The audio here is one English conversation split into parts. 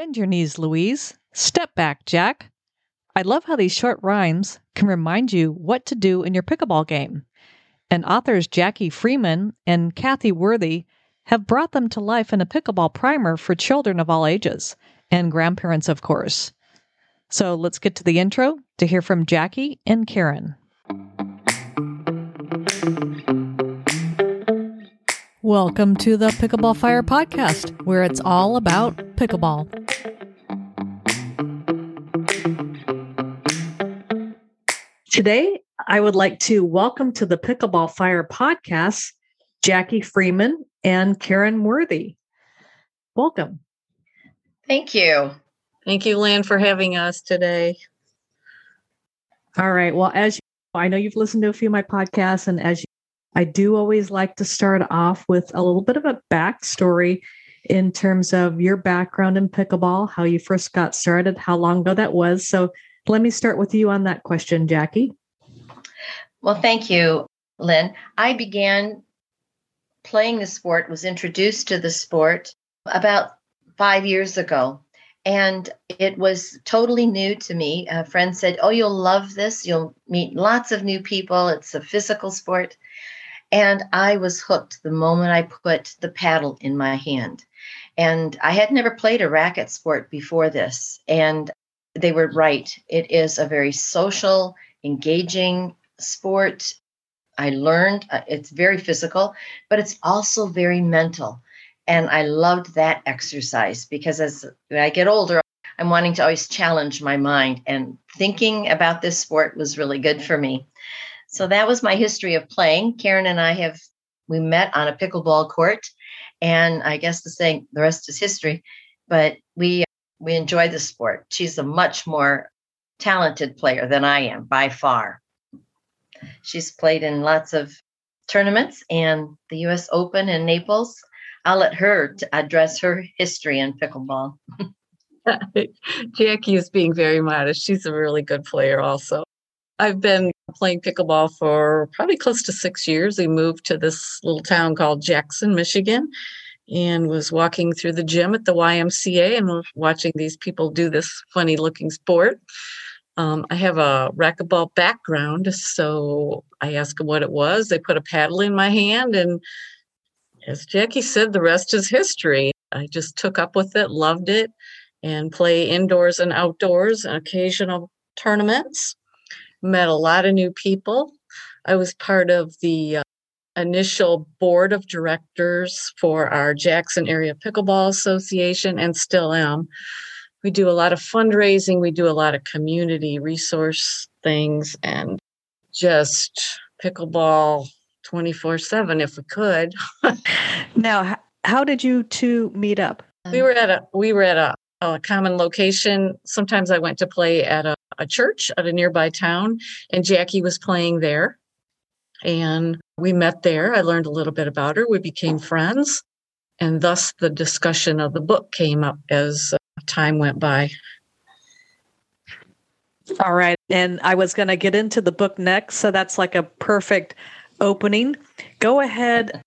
Bend your knees, Louise. Step back, Jack. I love how these short rhymes can remind you what to do in your pickleball game. And authors Jackie Freeman and Kathy Worthy have brought them to life in a pickleball primer for children of all ages and grandparents, of course. So let's get to the intro to hear from Jackie and Karen. Welcome to the Pickleball Fire podcast, where it's all about pickleball. Today, I would like to welcome to the Pickleball Fire podcast Jackie Freeman and Karen Worthy. Welcome. Thank you. Thank you, Lynn, for having us today. All right. Well, as you, I know you've listened to a few of my podcasts, and as you, I do always like to start off with a little bit of a backstory in terms of your background in pickleball, how you first got started, how long ago that was. So let me start with you on that question, Jackie. Well, thank you, Lynn. I began playing the sport, was introduced to the sport about five years ago and it was totally new to me. A friend said, Oh, you'll love this. You'll meet lots of new people. It's a physical sport. And I was hooked the moment I put the paddle in my hand. And I had never played a racket sport before this. And they were right. It is a very social, engaging sport. I learned uh, it's very physical, but it's also very mental. And I loved that exercise because as I get older, I'm wanting to always challenge my mind. And thinking about this sport was really good for me. So that was my history of playing. Karen and I have we met on a pickleball court, and I guess the saying the rest is history. But we we enjoy the sport. She's a much more talented player than I am by far. She's played in lots of tournaments and the U.S. Open in Naples. I'll let her address her history in pickleball. Jackie is being very modest. She's a really good player, also. I've been playing pickleball for probably close to six years. We moved to this little town called Jackson, Michigan, and was walking through the gym at the YMCA and watching these people do this funny looking sport. Um, I have a racquetball background, so I asked them what it was. They put a paddle in my hand and as Jackie said, the rest is history. I just took up with it, loved it, and play indoors and outdoors, and occasional tournaments. Met a lot of new people. I was part of the uh, initial board of directors for our Jackson Area Pickleball Association and still am. We do a lot of fundraising, we do a lot of community resource things, and just pickleball 24 7 if we could. now, how did you two meet up? We were at a we were at a, a common location. Sometimes I went to play at a, a church at a nearby town, and Jackie was playing there. And we met there. I learned a little bit about her. We became friends. And thus the discussion of the book came up as uh, time went by. All right. And I was going to get into the book next. So that's like a perfect opening, go ahead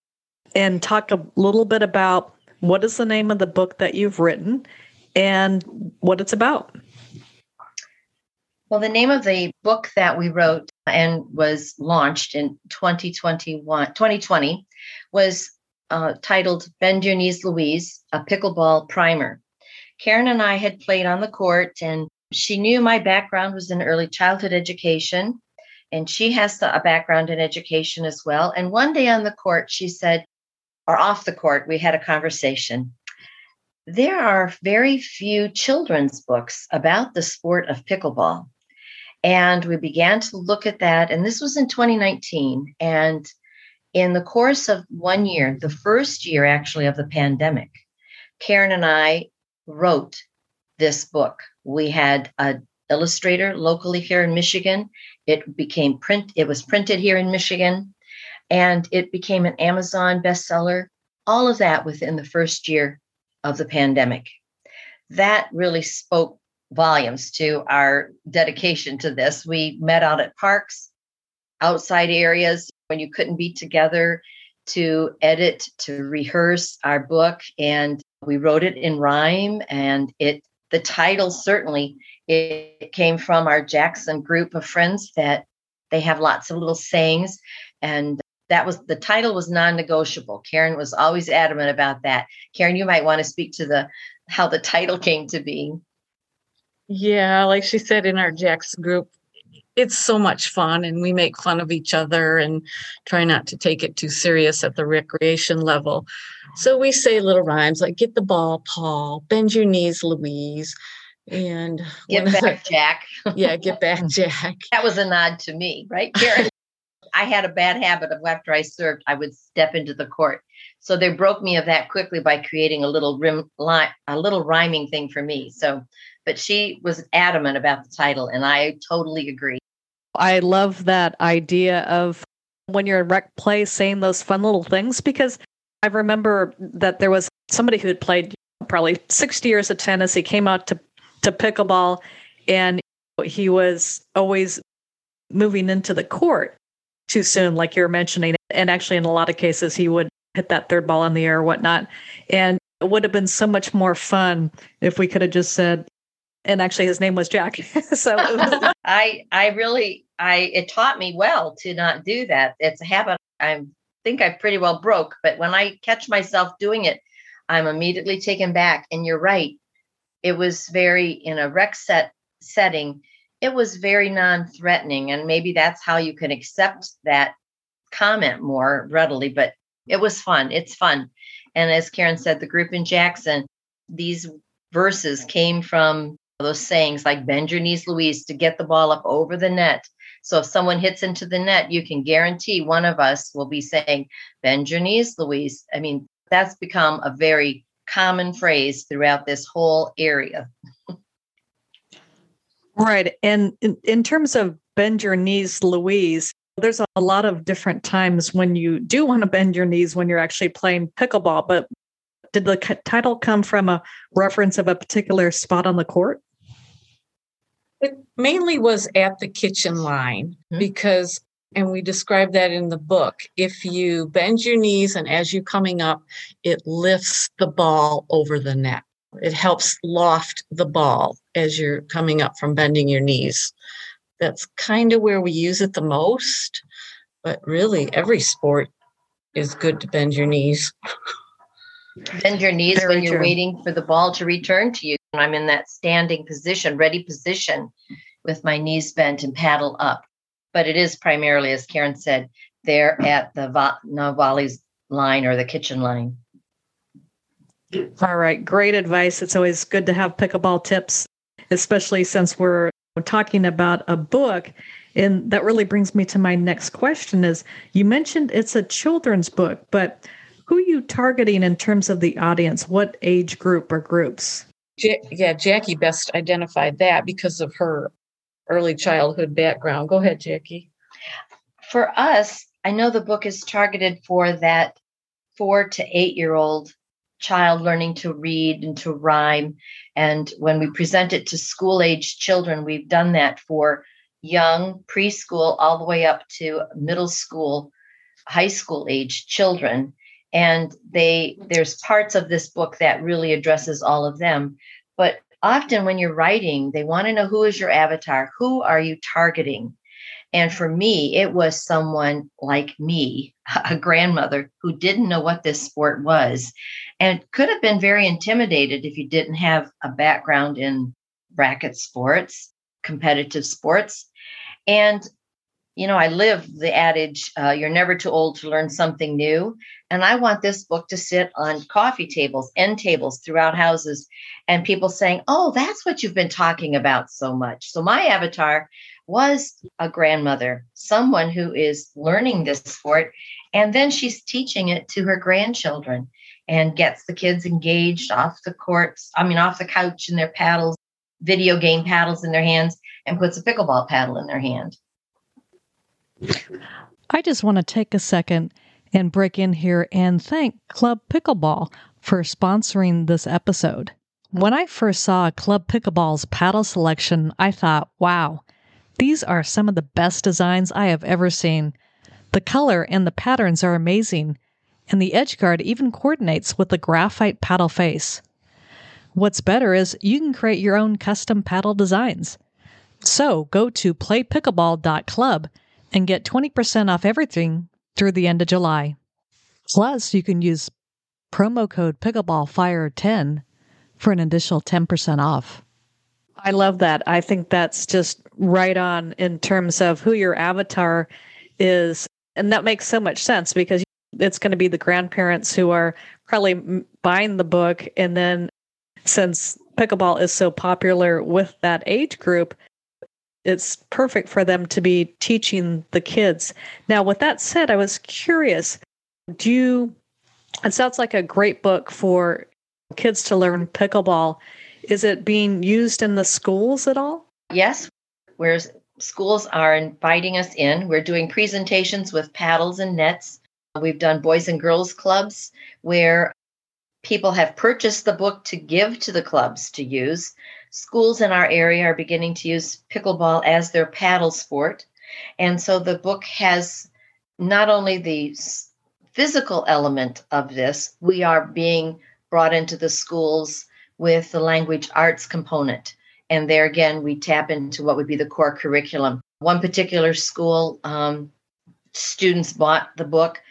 and talk a little bit about what is the name of the book that you've written and what it's about. Well, the name of the book that we wrote and was launched in 2021, 2020 was uh, titled Bend Your Knees Louise, a pickleball primer. Karen and I had played on the court, and she knew my background was in early childhood education and she has a background in education as well. And one day on the court, she said, or off the court, we had a conversation. There are very few children's books about the sport of pickleball. And we began to look at that. And this was in 2019. And in the course of one year, the first year actually of the pandemic, Karen and I wrote this book. We had a illustrator locally here in Michigan. It became print, it was printed here in Michigan, and it became an Amazon bestseller. All of that within the first year of the pandemic. That really spoke volumes to our dedication to this. We met out at parks, outside areas when you couldn't be together to edit, to rehearse our book. And We wrote it in rhyme, and it the title certainly it came from our Jackson group of friends that they have lots of little sayings, and that was the title was non-negotiable. Karen was always adamant about that. Karen, you might want to speak to the how the title came to be. Yeah, like she said in our Jack's group, it's so much fun and we make fun of each other and try not to take it too serious at the recreation level. So we say little rhymes like get the ball, Paul, bend your knees, Louise. And get back, Jack. yeah, get back, Jack. that was a nod to me, right, Karen? I had a bad habit of after I served, I would step into the court. So they broke me of that quickly by creating a little rim line, a little rhyming thing for me. So, but she was adamant about the title, and I totally agree. I love that idea of when you're in rec play saying those fun little things because I remember that there was somebody who had played probably 60 years of tennis. He came out to, to pickleball and he was always moving into the court too soon, like you're mentioning. And actually, in a lot of cases, he would hit that third ball in the air or whatnot. And it would have been so much more fun if we could have just said, and actually his name was Jack. so was- I I really I it taught me well to not do that. It's a habit I think I pretty well broke, but when I catch myself doing it, I'm immediately taken back. And you're right. It was very in a rec set setting, it was very non-threatening. And maybe that's how you can accept that comment more readily, but it was fun. It's fun. And as Karen said, the group in Jackson, these verses came from those sayings like bend your knees, Louise, to get the ball up over the net. So if someone hits into the net, you can guarantee one of us will be saying, bend your knees, Louise. I mean, that's become a very common phrase throughout this whole area. right. And in, in terms of bend your knees, Louise, there's a lot of different times when you do want to bend your knees when you're actually playing pickleball, but did the title come from a reference of a particular spot on the court? It mainly was at the kitchen line mm-hmm. because, and we describe that in the book. If you bend your knees and as you're coming up, it lifts the ball over the net. It helps loft the ball as you're coming up from bending your knees. That's kind of where we use it the most. But really, every sport is good to bend your knees. Bend your knees Very when you're true. waiting for the ball to return to you. I'm in that standing position, ready position with my knees bent and paddle up. But it is primarily, as Karen said, there at the va- Navali's line or the kitchen line. All right, great advice. It's always good to have pickleball tips, especially since we're talking about a book. And that really brings me to my next question is you mentioned it's a children's book, but who are you targeting in terms of the audience? What age group or groups? Yeah, Jackie best identified that because of her early childhood background. Go ahead, Jackie. For us, I know the book is targeted for that four to eight year old child learning to read and to rhyme. And when we present it to school age children, we've done that for young preschool all the way up to middle school, high school age children and they there's parts of this book that really addresses all of them. But often when you're writing they want to know who is your avatar? Who are you targeting? And for me it was someone like me a grandmother who didn't know what this sport was and could have been very intimidated if you didn't have a background in racket sports competitive sports. And you know, I live the adage, uh, you're never too old to learn something new. And I want this book to sit on coffee tables, end tables throughout houses, and people saying, oh, that's what you've been talking about so much. So my avatar was a grandmother, someone who is learning this sport, and then she's teaching it to her grandchildren and gets the kids engaged off the courts, I mean, off the couch in their paddles, video game paddles in their hands, and puts a pickleball paddle in their hand. I just want to take a second and break in here and thank Club Pickleball for sponsoring this episode. When I first saw Club Pickleball's paddle selection, I thought, wow, these are some of the best designs I have ever seen. The color and the patterns are amazing, and the edge guard even coordinates with the graphite paddle face. What's better is you can create your own custom paddle designs. So go to playpickleball.club and get 20% off everything through the end of July. Plus, you can use promo code pickleballfire10 for an additional 10% off. I love that. I think that's just right on in terms of who your avatar is. And that makes so much sense because it's going to be the grandparents who are probably buying the book. And then since pickleball is so popular with that age group, it's perfect for them to be teaching the kids. Now, with that said, I was curious do you, it sounds like a great book for kids to learn pickleball. Is it being used in the schools at all? Yes, where schools are inviting us in. We're doing presentations with paddles and nets. We've done boys and girls clubs where people have purchased the book to give to the clubs to use. Schools in our area are beginning to use pickleball as their paddle sport. And so the book has not only the physical element of this, we are being brought into the schools with the language arts component. And there again, we tap into what would be the core curriculum. One particular school, um, students bought the book,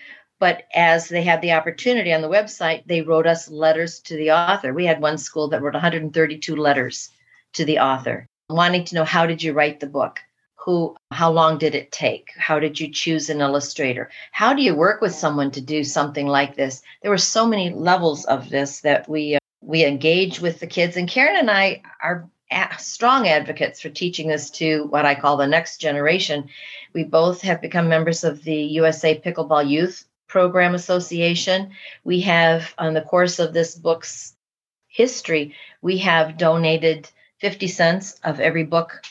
but as they had the opportunity on the website, they wrote us letters to the author. We had one school that wrote 132 letters to the author, wanting to know how did you write the book? Who, how long did it take? How did you choose an illustrator? How do you work with someone to do something like this? There were so many levels of this that we uh, we engage with the kids, and Karen and I are strong advocates for teaching this to what I call the next generation. We both have become members of the USA Pickleball Youth Program Association. We have, on the course of this book's history, we have donated 50 cents of every book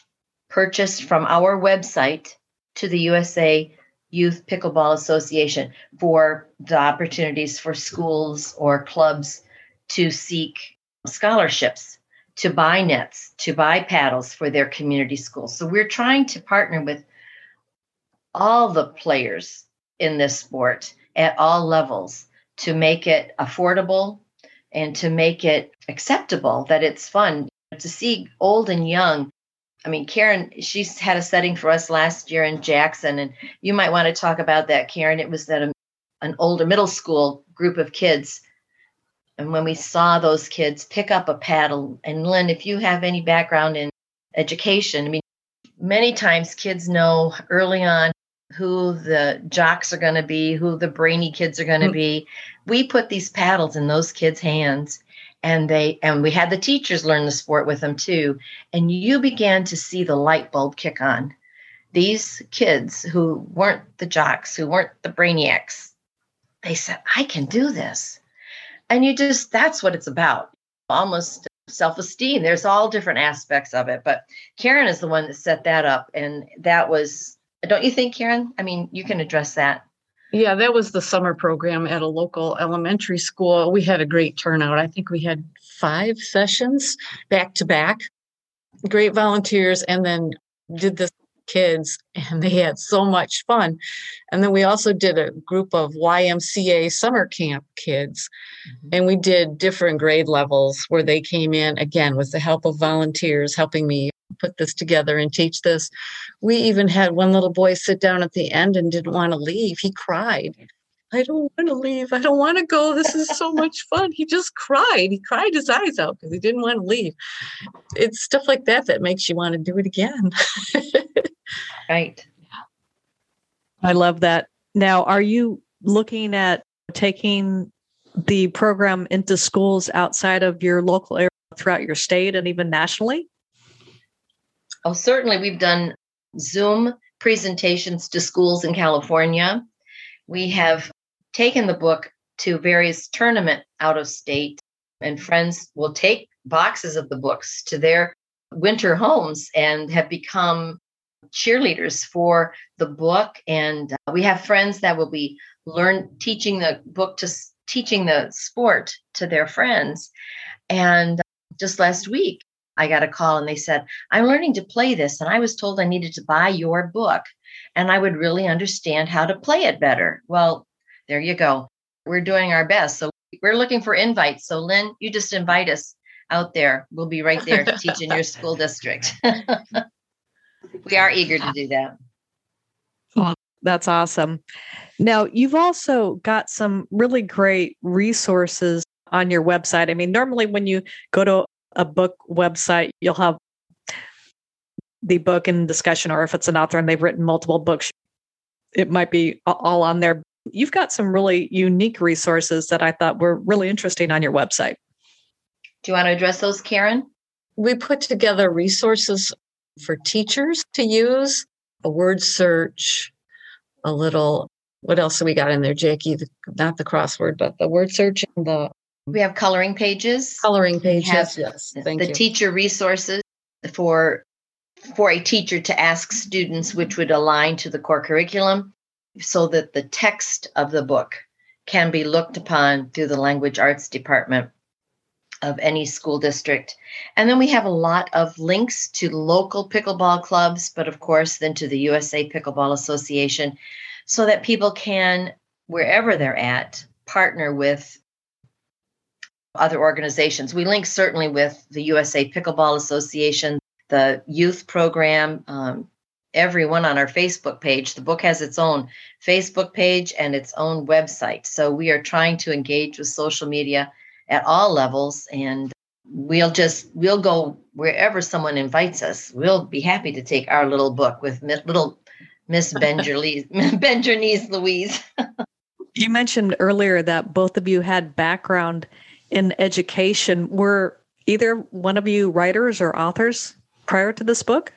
purchased from our website to the USA Youth Pickleball Association for the opportunities for schools or clubs to seek scholarships to buy nets, to buy paddles for their community schools. So we're trying to partner with all the players in this sport at all levels to make it affordable and to make it acceptable that it's fun to see old and young I mean, Karen, she's had a setting for us last year in Jackson, and you might want to talk about that, Karen. It was that um, an older middle school group of kids and when we saw those kids pick up a paddle, and Lynn, if you have any background in education, I mean, many times kids know early on who the jocks are going to be, who the brainy kids are going to mm-hmm. be. We put these paddles in those kids' hands and they and we had the teachers learn the sport with them too. And you began to see the light bulb kick on. These kids who weren't the jocks who weren't the brainiacs they said i can do this. And you just that's what it's about. Almost self-esteem. There's all different aspects of it but karen is the one that set that up and that was don't you think karen? I mean you can address that. Yeah that was the summer program at a local elementary school. We had a great turnout. I think we had five sessions back to back. Great volunteers and then did this kids and they had so much fun. And then we also did a group of YMCA summer camp kids mm-hmm. and we did different grade levels where they came in again with the help of volunteers helping me put this together and teach this. We even had one little boy sit down at the end and didn't want to leave. He cried. I don't want to leave. I don't want to go. This is so much fun. He just cried. He cried his eyes out because he didn't want to leave. It's stuff like that that makes you want to do it again. right. I love that. Now, are you looking at taking the program into schools outside of your local area throughout your state and even nationally? Oh, certainly. We've done Zoom presentations to schools in California. We have taken the book to various tournament out of state and friends will take boxes of the books to their winter homes and have become cheerleaders for the book and uh, we have friends that will be learn teaching the book to teaching the sport to their friends and uh, just last week i got a call and they said i'm learning to play this and i was told i needed to buy your book and i would really understand how to play it better well there you go. we're doing our best. So we're looking for invites. So Lynn, you just invite us out there. We'll be right there to teach in your school district. we are eager to do that. Well, that's awesome. Now, you've also got some really great resources on your website. I mean, normally when you go to a book website, you'll have the book in discussion, or if it's an author and they've written multiple books, it might be all on there. You've got some really unique resources that I thought were really interesting on your website. Do you want to address those, Karen? We put together resources for teachers to use, a word search, a little, what else have we got in there, Jackie? The, not the crossword, but the word search and the we have coloring pages. Coloring pages. Yes. Thank the you. teacher resources for for a teacher to ask students which would align to the core curriculum so that the text of the book can be looked upon through the language arts department of any school district. And then we have a lot of links to local pickleball clubs, but of course, then to the USA Pickleball Association, so that people can, wherever they're at, partner with other organizations. We link certainly with the USA Pickleball Association, the youth program, um, everyone on our Facebook page. The book has its own Facebook page and its own website. So we are trying to engage with social media at all levels and we'll just we'll go wherever someone invites us we'll be happy to take our little book with little miss bend your knees louise you mentioned earlier that both of you had background in education were either one of you writers or authors prior to this book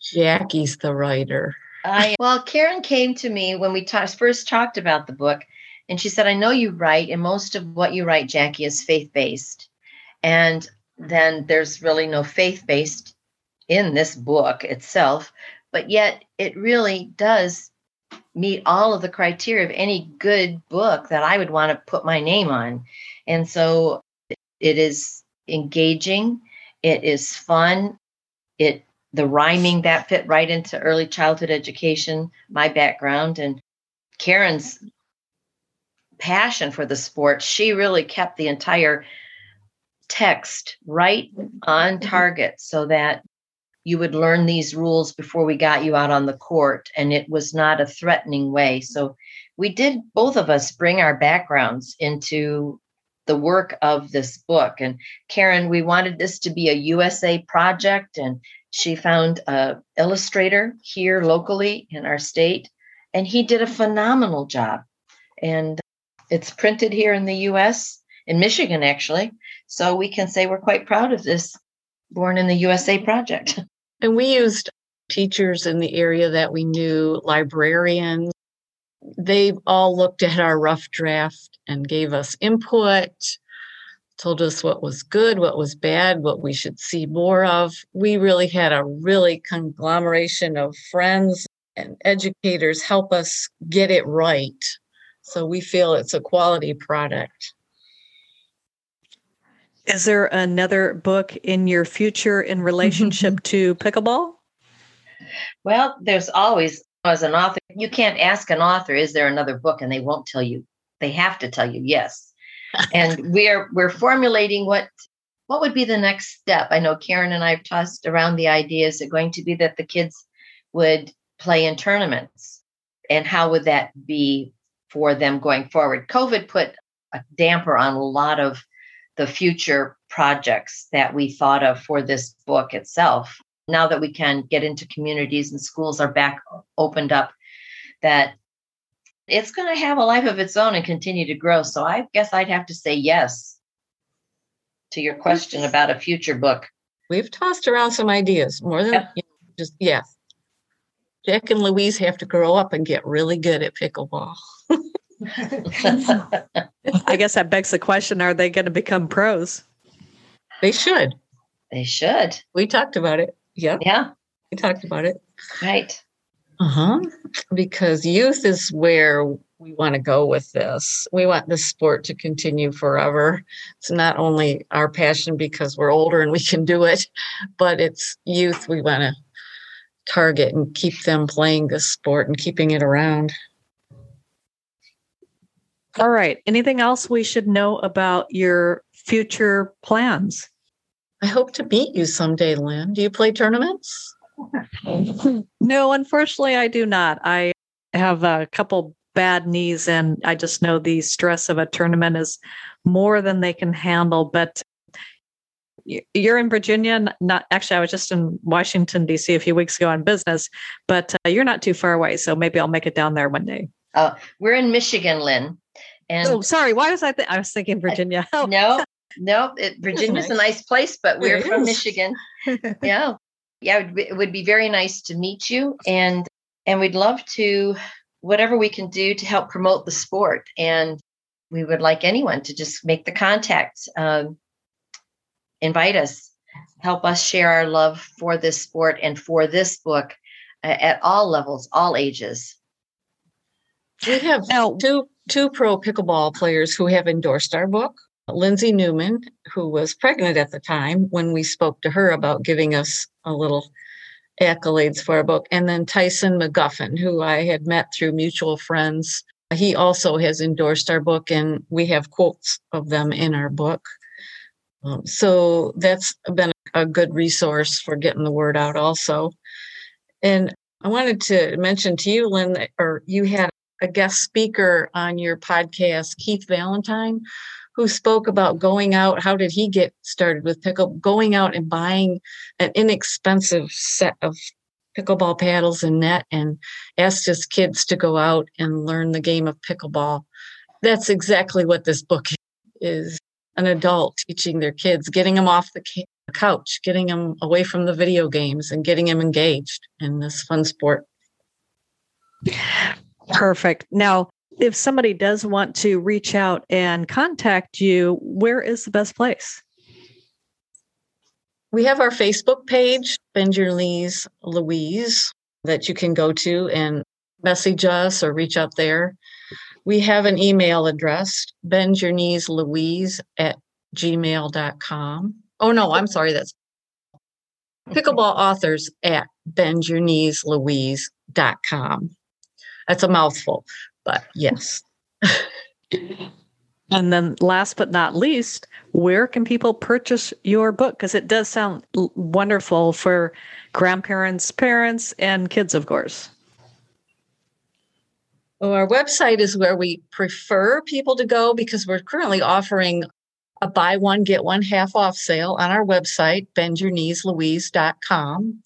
jackie's the writer I, well karen came to me when we ta- first talked about the book and she said, I know you write, and most of what you write, Jackie, is faith based. And then there's really no faith based in this book itself, but yet it really does meet all of the criteria of any good book that I would want to put my name on. And so it is engaging, it is fun, it the rhyming that fit right into early childhood education, my background, and Karen's passion for the sport, she really kept the entire text right on mm-hmm. target so that you would learn these rules before we got you out on the court and it was not a threatening way so we did both of us bring our backgrounds into the work of this book and karen we wanted this to be a usa project and she found a illustrator here locally in our state and he did a phenomenal job and it's printed here in the US, in Michigan, actually. So we can say we're quite proud of this Born in the USA project. And we used teachers in the area that we knew, librarians. They all looked at our rough draft and gave us input, told us what was good, what was bad, what we should see more of. We really had a really conglomeration of friends and educators help us get it right so we feel it's a quality product. Is there another book in your future in relationship to pickleball? Well, there's always, as an author, you can't ask an author, is there another book? And they won't tell you. They have to tell you yes. and we're we're formulating what what would be the next step. I know Karen and I've tossed around the idea. Is it going to be that the kids would play in tournaments? And how would that be for them going forward. COVID put a damper on a lot of the future projects that we thought of for this book itself. Now that we can get into communities and schools are back opened up, that it's going to have a life of its own and continue to grow. So I guess I'd have to say yes to your question about a future book. We've tossed around some ideas more than yep. you know, just yes. Jack and Louise have to grow up and get really good at pickleball. I guess that begs the question are they going to become pros? They should. They should. We talked about it. Yep. Yeah. We talked about it. Right. Uh huh. Because youth is where we want to go with this. We want this sport to continue forever. It's not only our passion because we're older and we can do it, but it's youth we want to target and keep them playing this sport and keeping it around. All right. Anything else we should know about your future plans? I hope to meet you someday, Lynn. Do you play tournaments? no, unfortunately, I do not. I have a couple bad knees, and I just know the stress of a tournament is more than they can handle. But you're in Virginia. Not actually, I was just in Washington D.C. a few weeks ago on business, but uh, you're not too far away. So maybe I'll make it down there one day. Uh, we're in Michigan, Lynn. And oh, sorry. Why was I? Th- I was thinking Virginia. Oh. no, no. It, Virginia's nice. a nice place, but we're from Michigan. yeah, yeah. It would, be, it would be very nice to meet you, and and we'd love to whatever we can do to help promote the sport. And we would like anyone to just make the contact, um, invite us, help us share our love for this sport and for this book uh, at all levels, all ages. We have now, two two pro pickleball players who have endorsed our book. Lindsey Newman, who was pregnant at the time when we spoke to her about giving us a little accolades for our book, and then Tyson McGuffin, who I had met through mutual friends. He also has endorsed our book, and we have quotes of them in our book. Um, so that's been a good resource for getting the word out, also. And I wanted to mention to you, Lynn, or you had a guest speaker on your podcast, Keith Valentine, who spoke about going out. How did he get started with pickle? Going out and buying an inexpensive set of pickleball paddles and net and asked his kids to go out and learn the game of pickleball. That's exactly what this book is an adult teaching their kids, getting them off the couch, getting them away from the video games, and getting them engaged in this fun sport. Perfect. Now, if somebody does want to reach out and contact you, where is the best place? We have our Facebook page, Bend Your Knees Louise, that you can go to and message us or reach out there. We have an email address, bend your knees Louise at gmail.com. Oh, no, I'm sorry. That's pickleball authors at bendyourkneeslouise.com. That's a mouthful, but yes. and then last but not least, where can people purchase your book? Because it does sound wonderful for grandparents, parents, and kids, of course. Well, our website is where we prefer people to go because we're currently offering a buy one, get one half off sale on our website, bendyourkneeslouise.com.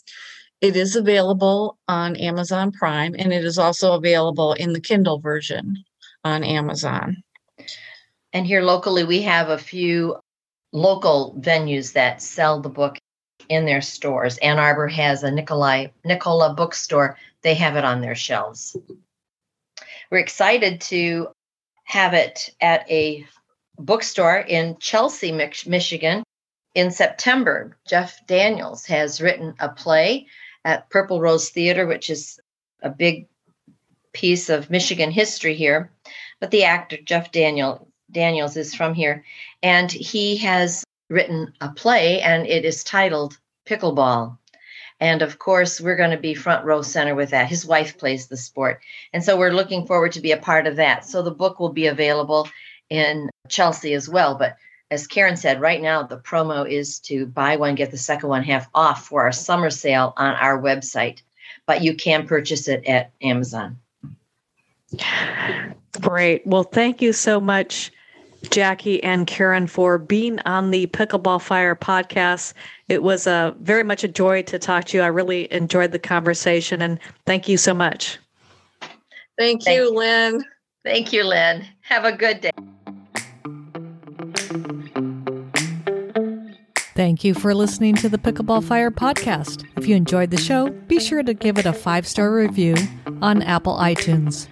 It is available on Amazon Prime and it is also available in the Kindle version on Amazon. And here locally, we have a few local venues that sell the book in their stores. Ann Arbor has a Nikolai Nicola bookstore. They have it on their shelves. We're excited to have it at a bookstore in Chelsea, Michigan in September. Jeff Daniels has written a play at Purple Rose Theater, which is a big piece of Michigan history here. But the actor Jeff Daniel Daniels is from here, and he has written a play, and it is titled Pickleball. And of course, we're going to be front row center with that. His wife plays the sport. And so we're looking forward to be a part of that. So the book will be available in Chelsea as well. But as Karen said, right now the promo is to buy one, get the second one half off for our summer sale on our website. But you can purchase it at Amazon. Great. Well, thank you so much, Jackie and Karen, for being on the Pickleball Fire podcast. It was a uh, very much a joy to talk to you. I really enjoyed the conversation, and thank you so much. Thank, thank you, Lynn. Thank you, Lynn. Have a good day. Thank you for listening to the Pickleball Fire podcast. If you enjoyed the show, be sure to give it a five star review on Apple iTunes.